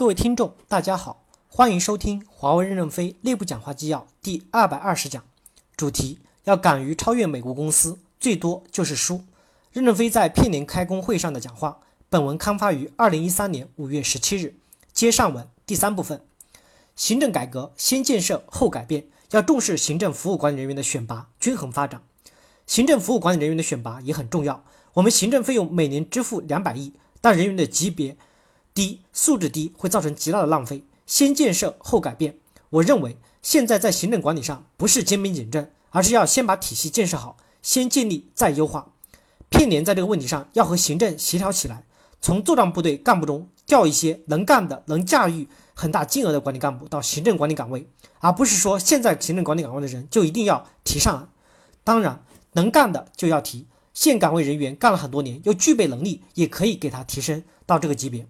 各位听众，大家好，欢迎收听华为任正非内部讲话纪要第二百二十讲，主题要敢于超越美国公司，最多就是输。任正非在片年开工会上的讲话。本文刊发于二零一三年五月十七日。接上文第三部分，行政改革先建设后改变，要重视行政服务管理人员的选拔，均衡发展。行政服务管理人员的选拔也很重要。我们行政费用每年支付两百亿，但人员的级别。低素质低会造成极大的浪费。先建设后改变，我认为现在在行政管理上不是兼兵简政，而是要先把体系建设好，先建立再优化。片年在这个问题上要和行政协调起来，从作战部队干部中调一些能干的、能驾驭很大金额的管理干部到行政管理岗位，而不是说现在行政管理岗位的人就一定要提上来。当然，能干的就要提，现岗位人员干了很多年又具备能力，也可以给他提升到这个级别。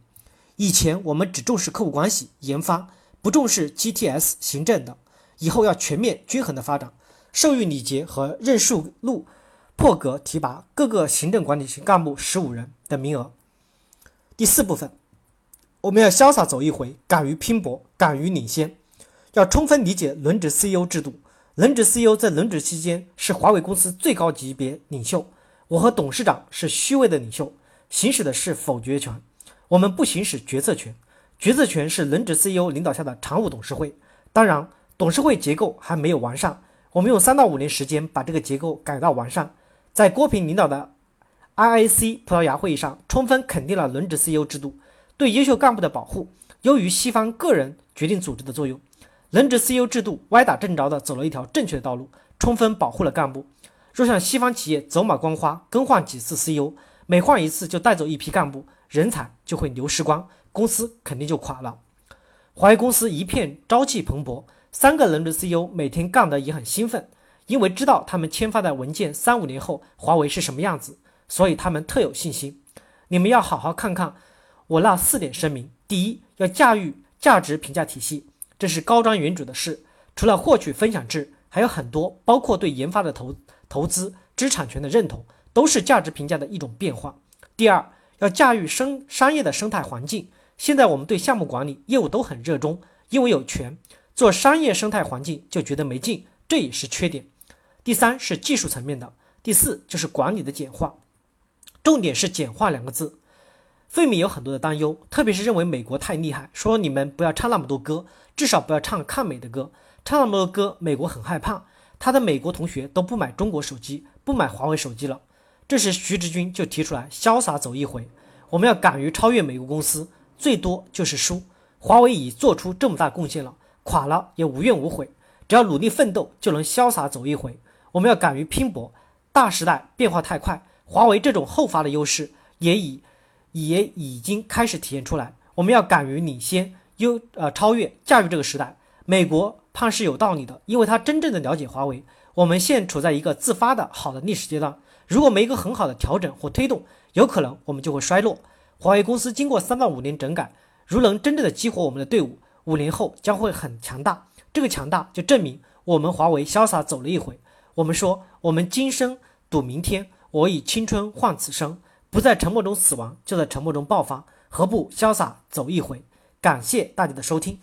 以前我们只重视客户关系、研发，不重视 GTS、行政等。以后要全面均衡的发展。授予礼节和任数录破格提拔各个行政管理型干部十五人的名额。第四部分，我们要潇洒走一回，敢于拼搏，敢于领先。要充分理解轮值 CEO 制度。轮值 CEO 在轮值期间是华为公司最高级别领袖。我和董事长是虚位的领袖，行使的是否决权。我们不行使决策权，决策权是轮值 CEO 领导下的常务董事会。当然，董事会结构还没有完善，我们用三到五年时间把这个结构改到完善。在郭平领导的 IIC 葡萄牙会议上，充分肯定了轮值 CEO 制度对优秀干部的保护优于西方个人决定组织的作用。轮值 CEO 制度歪打正着地走了一条正确的道路，充分保护了干部。若像西方企业走马观花，更换几次 CEO，每换一次就带走一批干部。人才就会流失光，公司肯定就垮了。华为公司一片朝气蓬勃，三个轮值 CEO 每天干得也很兴奋，因为知道他们签发的文件三五年后华为是什么样子，所以他们特有信心。你们要好好看看我那四点声明：第一，要驾驭价值评价体系，这是高瞻远瞩的事。除了获取分享制，还有很多，包括对研发的投投资、知识产权的认同，都是价值评价的一种变化。第二。要驾驭生商业的生态环境。现在我们对项目管理业务都很热衷，因为有权做商业生态环境就觉得没劲，这也是缺点。第三是技术层面的，第四就是管理的简化，重点是简化两个字。费米有很多的担忧，特别是认为美国太厉害，说你们不要唱那么多歌，至少不要唱抗美的歌，唱那么多歌，美国很害怕，他的美国同学都不买中国手机，不买华为手机了。这时，徐直军就提出来潇洒走一回，我们要敢于超越美国公司，最多就是输。华为已做出这么大贡献了，垮了也无怨无悔，只要努力奋斗就能潇洒走一回。我们要敢于拼搏，大时代变化太快，华为这种后发的优势也已也已经开始体现出来。我们要敢于领先、优呃超越、驾驭这个时代。美国怕是有道理的，因为他真正的了解华为。我们现处在一个自发的好的历史阶段。如果没一个很好的调整或推动，有可能我们就会衰落。华为公司经过三到五年整改，如能真正的激活我们的队伍，五年后将会很强大。这个强大就证明我们华为潇洒走了一回。我们说，我们今生赌明天，我以青春换此生，不在沉默中死亡，就在沉默中爆发，何不潇洒走一回？感谢大家的收听。